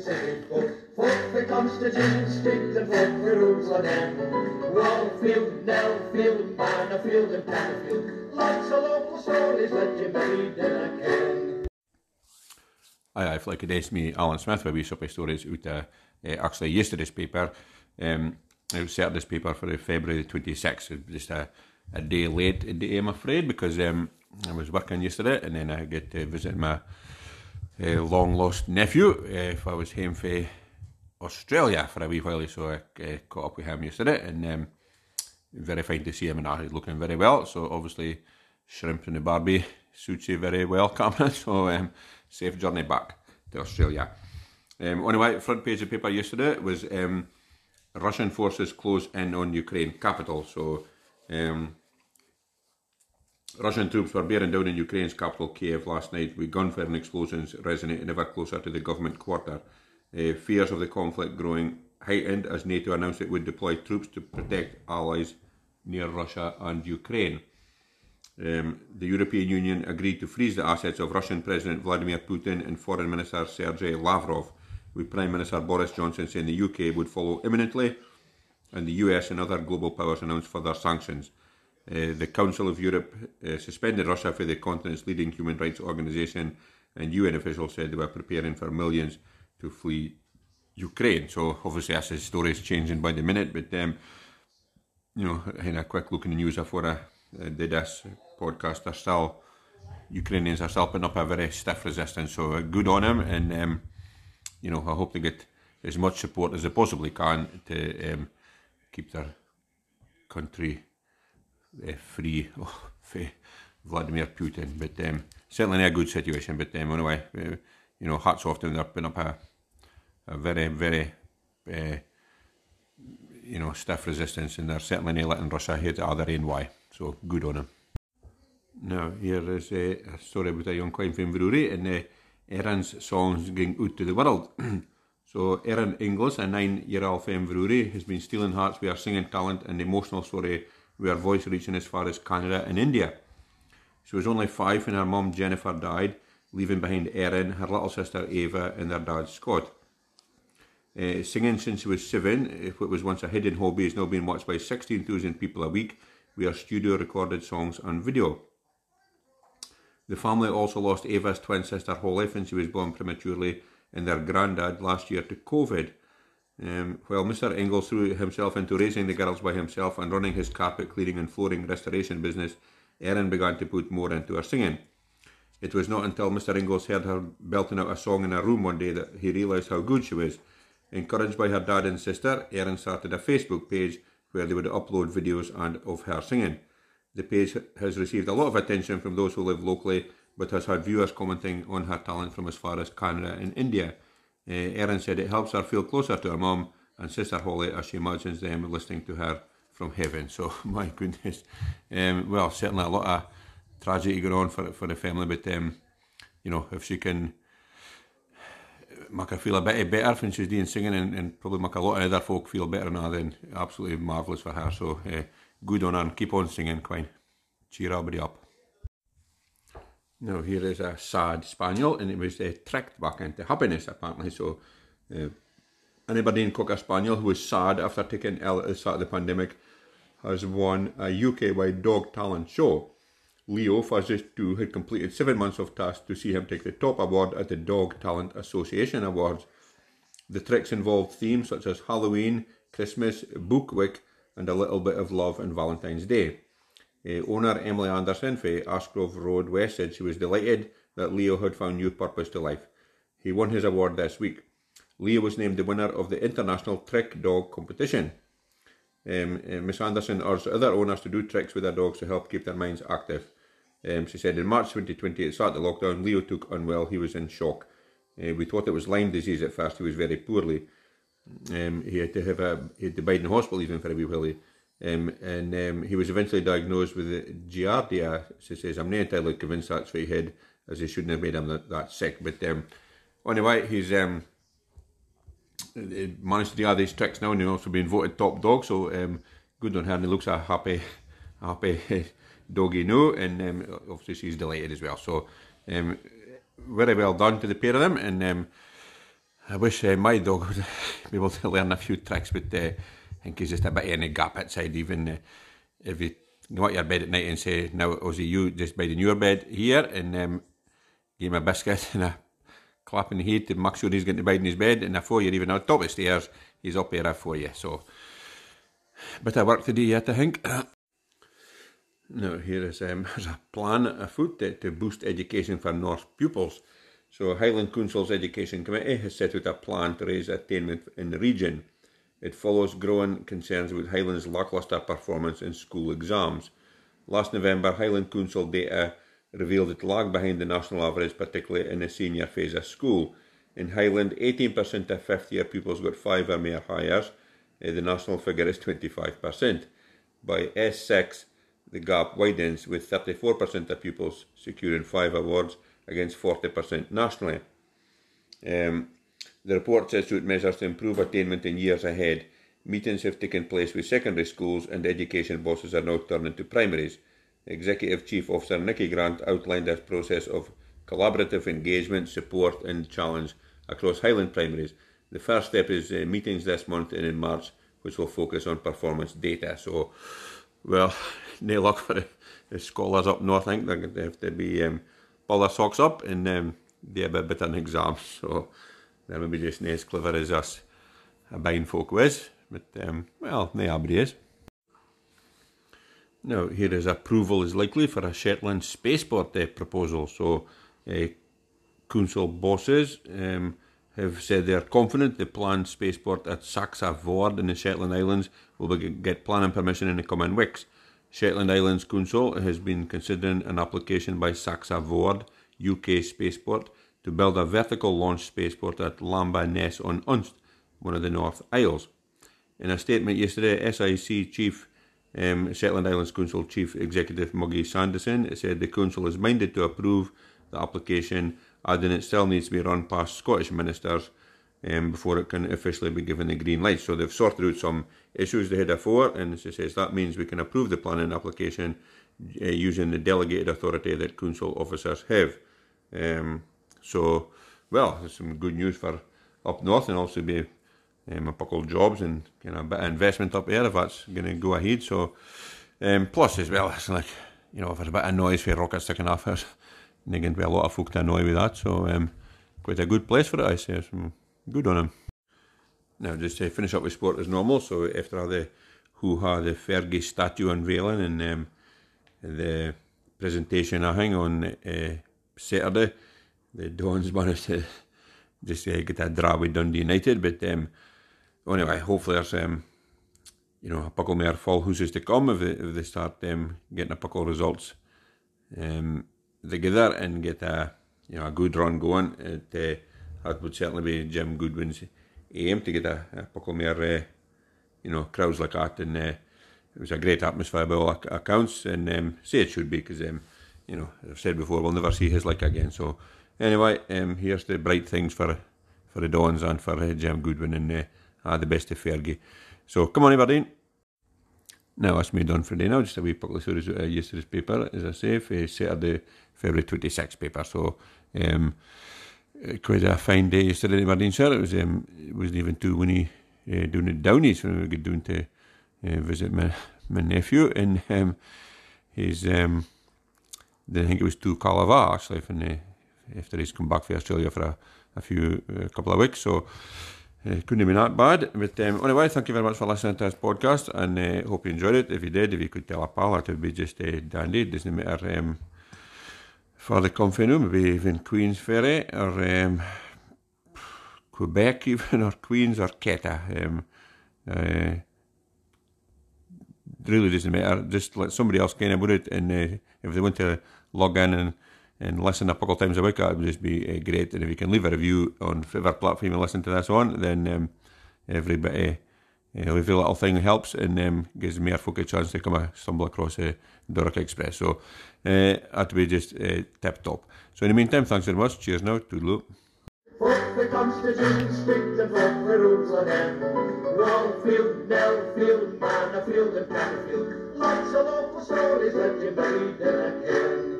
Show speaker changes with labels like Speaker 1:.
Speaker 1: folk for Jerusalem. Wallfield, Nellfield, and. Lots of local stories ken.
Speaker 2: Aye, aye, like it me, Alan Smith, where we supply stories out uh, uh, actually yesterday's paper. Um, this paper for February 26th, just a, a day late day, I'm afraid, because um, I was working yesterday and then I get to visit my uh, long lost nephew. Uh, if I was home for Australia for a wee while, so I uh, caught up with him yesterday and um, very fine to see him and he's looking very well. So obviously, shrimp and the Barbie suits you very well, Cameron. So um, safe journey back to Australia. Um, white front page of paper yesterday was um, Russian forces close in on Ukraine capital. So um, Russian troops were bearing down in Ukraine's capital Kiev last night with gunfire and explosions resonating ever closer to the government quarter. Uh, fears of the conflict growing heightened as NATO announced it would deploy troops to protect allies near Russia and Ukraine. Um, the European Union agreed to freeze the assets of Russian President Vladimir Putin and Foreign Minister Sergei Lavrov, with Prime Minister Boris Johnson saying the UK would follow imminently, and the US and other global powers announced further sanctions. Uh, the Council of Europe uh, suspended Russia for the continent's leading human rights organisation, and UN officials said they were preparing for millions to flee Ukraine. So obviously, as the story is changing by the minute, but um, you know, in a quick look in the news before I uh, did this podcast, are still Ukrainians are still putting up a very stiff resistance. So uh, good on them, and um, you know, I hope they get as much support as they possibly can to um, keep their country uh, free for Vladimir Putin. But um, certainly not a good situation. But um, anyway, uh, you know, hats off to them. They're putting up a, a very, very, uh, you know, stiff resistance, and they're certainly not letting Russia hit the other end. Why? So good on them. Now, here is a, story about a young queen from Inverurie and uh, Erin's songs going out to the world. so, Erin Inglis, a nine year old from Inverurie, has been stealing hearts with her singing talent and emotional story her voice reaching as far as Canada and India. She was only five when her mum Jennifer died, leaving behind Erin, her little sister Ava, and their dad Scott. Uh, singing since she was seven, what was once a hidden hobby, is now being watched by 16,000 people a week her studio recorded songs and video. The family also lost Ava's twin sister Holly when she was born prematurely, and their granddad last year to COVID. Um, while Mr. Inglis threw himself into raising the girls by himself and running his carpet cleaning and flooring restoration business, Erin began to put more into her singing. It was not until Mr. Inglis heard her belting out a song in her room one day that he realised how good she was. Encouraged by her dad and sister, Erin started a Facebook page where they would upload videos and of her singing. The page has received a lot of attention from those who live locally, but has had viewers commenting on her talent from as far as Canada and India. Uh, Erin said it helps her feel closer to her mum and sister Holly as she imagines them listening to her from heaven. So, my goodness. Um, well, certainly a lot of tragedy going on for, for the family, but, um, you know, if she can make her feel a bit better when she's doing singing and, and probably make a lot of other folk feel better now, then absolutely marvellous for her. So, uh, good on her and keep on singing, Queen. Cheer everybody up. Now, here is a sad spaniel, and it was uh, tricked back into happiness, apparently. So, uh, anybody in Cocker Spaniel who was sad after taking ill at the start of the pandemic has won a UK wide dog talent show. Leo Fuzzy 2 had completed seven months of tasks to see him take the top award at the Dog Talent Association Awards. The tricks involved themes such as Halloween, Christmas, Bookwick, and a little bit of love on Valentine's Day. Uh, owner Emily Anderson for Ashgrove Road West said she was delighted that Leo had found new purpose to life. He won his award this week. Leo was named the winner of the International Trick Dog Competition. Um, uh, Miss Anderson urged other owners to do tricks with their dogs to help keep their minds active. Um, she said in March 2020, at the start of the lockdown, Leo took unwell. He was in shock. Uh, we thought it was Lyme disease at first. He was very poorly. Um, he had to have a he had to bide in hospital even for a wee while. Um, and um, he was eventually diagnosed with Giardia. She says, I'm not entirely convinced that's what he had, as he shouldn't have made him that, that sick. But um, anyway, he's um, managed to do all these tricks now, and he's also been voted top dog. So um, good on her, and he looks a happy, happy doggy no, and um, obviously she's delighted as well. So um, very well done to the pair of them, and um, I wish uh, my dog would be able to learn a few tricks, but uh, I think he's just a bit in gap outside. Even uh, if you go out your bed at night and say, "Now, Ozzy, you just bed in your bed here," and um, give him a biscuit and a clap in the head to make sure he's going to bed in his bed, and before you're even on top of the stairs, he's up there for you. So, bit of work to do yet, I think. now, here is um, a plan afoot to, to boost education for North pupils. So Highland Council's Education Committee has set out a plan to raise attainment in the region. It follows growing concerns about Highland's lacklustre performance in school exams. Last November, Highland Council data revealed it lagged behind the national average, particularly in the senior phase of school. In Highland, 18% of fifth year pupils got five or more hires. Uh, the national figure is 25%. By S6, the gap widens with 34% of pupils securing five awards against 40% nationally. Um, the report sets out measures to improve attainment in years ahead. Meetings have taken place with secondary schools and education bosses are now turning to primaries. Executive Chief Officer Nicky Grant outlined this process of collaborative engagement, support and challenge across Highland primaries. The first step is uh, meetings this month and in March, which will focus on performance data. So, well, no luck for the, the scholars up north. I think they're going to have to be um, pull their socks up and um, do a bit in exams. So they're maybe just not as clever as us a buying folk was. But, um, well, no everybody is. Now, here is approval is likely for a Shetland spaceport uh, proposal. So, uh, council bosses um, have said they are confident the planned spaceport at Saxa Vord in the Shetland Islands will get planning permission in the coming weeks. Shetland Islands Council has been considering an application by Saxa Vord, UK Spaceport, to build a vertical launch spaceport at Lamba Ness on Unst, one of the North Isles. In a statement yesterday, SIC Chief um, Shetland Islands Council Chief Executive Maggie Sandison said the Council is minded to approve the application, adding it still needs to be run past Scottish ministers um, before it can officially be given the green light. So they've sorted out some issues they had before, and it says, that means we can approve the planning application uh, using the delegated authority that council officers have. Um, so, well, there's some good news for up north and also be um, a couple of jobs and kind of a bit of investment up there if that's going to go ahead. So, um, plus as well, it's like, you know, if there's a bit of noise for rockets sticking off, there's going to be a lot of folk to annoy with that. So, um, quite a good place for it, I say. So, good on him. Now, just to finish up with sport as normal. So, after all the hoo-ha, the Fergie statue unveiling and um, the presentation, I think, on uh, Saturday, the Dons managed to just uh, get a draw with Dundee United. But um, anyway, hopefully there's um, you know a couple more full houses to come if they, if they start um, getting a couple results um, together and get a you know a good run going. It, uh, that would certainly be Jim Goodwin's aim to get a, a couple more uh, you know crowds like that and. Uh, it was a great atmosphere by all accounts, and um, say it should be because um, you know I've said before we'll never see his like again. So anyway, um, here's the bright things for for the Dons and for uh, Jim Goodwin and uh, ah, the best of Fergie. So come on, Aberdeen. Now that's me done for the day now. Just a wee public of uh, yesterday's paper, as I say, for Saturday, February 26th paper. So um, quite a fine day yesterday in Aberdeen, sir. It was um, it wasn't even too winny uh, doing the downies when we got down to uh, visit my my nephew and um, his um, I think it was to Calabar actually from the, after he's come back from Australia for a, a few a couple of weeks so uh, couldn't have been that bad. But um, anyway thank you very much for listening to this podcast and uh, hope you enjoyed it. If you did if you could tell a pal that would be just uh, dandy. It doesn't matter um, for the company maybe even Queen's Ferry or um, Quebec even or Queens or Keta um, uh, really doesn't matter. Just let somebody else of about it, and uh, if they want to log in and, and listen a couple of times a week, that would just be uh, great. And if you can leave a review on whatever platform you listen to this on, then um, everybody, uh, every little thing helps and um, gives me a folk a chance to come and stumble across uh, Doric Express. So uh, that would be just uh, tip top. So in the meantime, thanks very much. Cheers now. Toodaloo.
Speaker 1: Folk the the rules Manorfield and. Lots of local stories that you never hear.